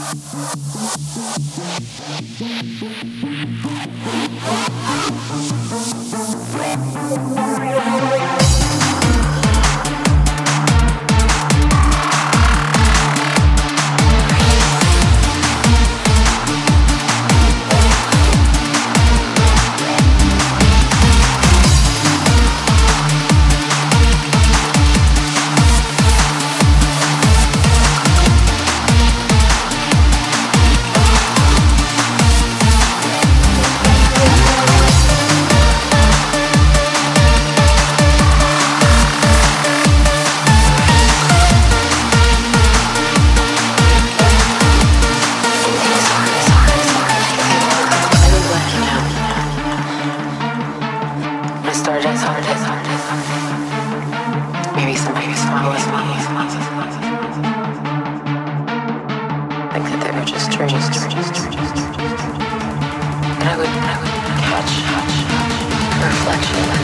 Thank you. Maybe somebody who's following me. Think that they were just dreams. And I would, I would catch, catch reflection.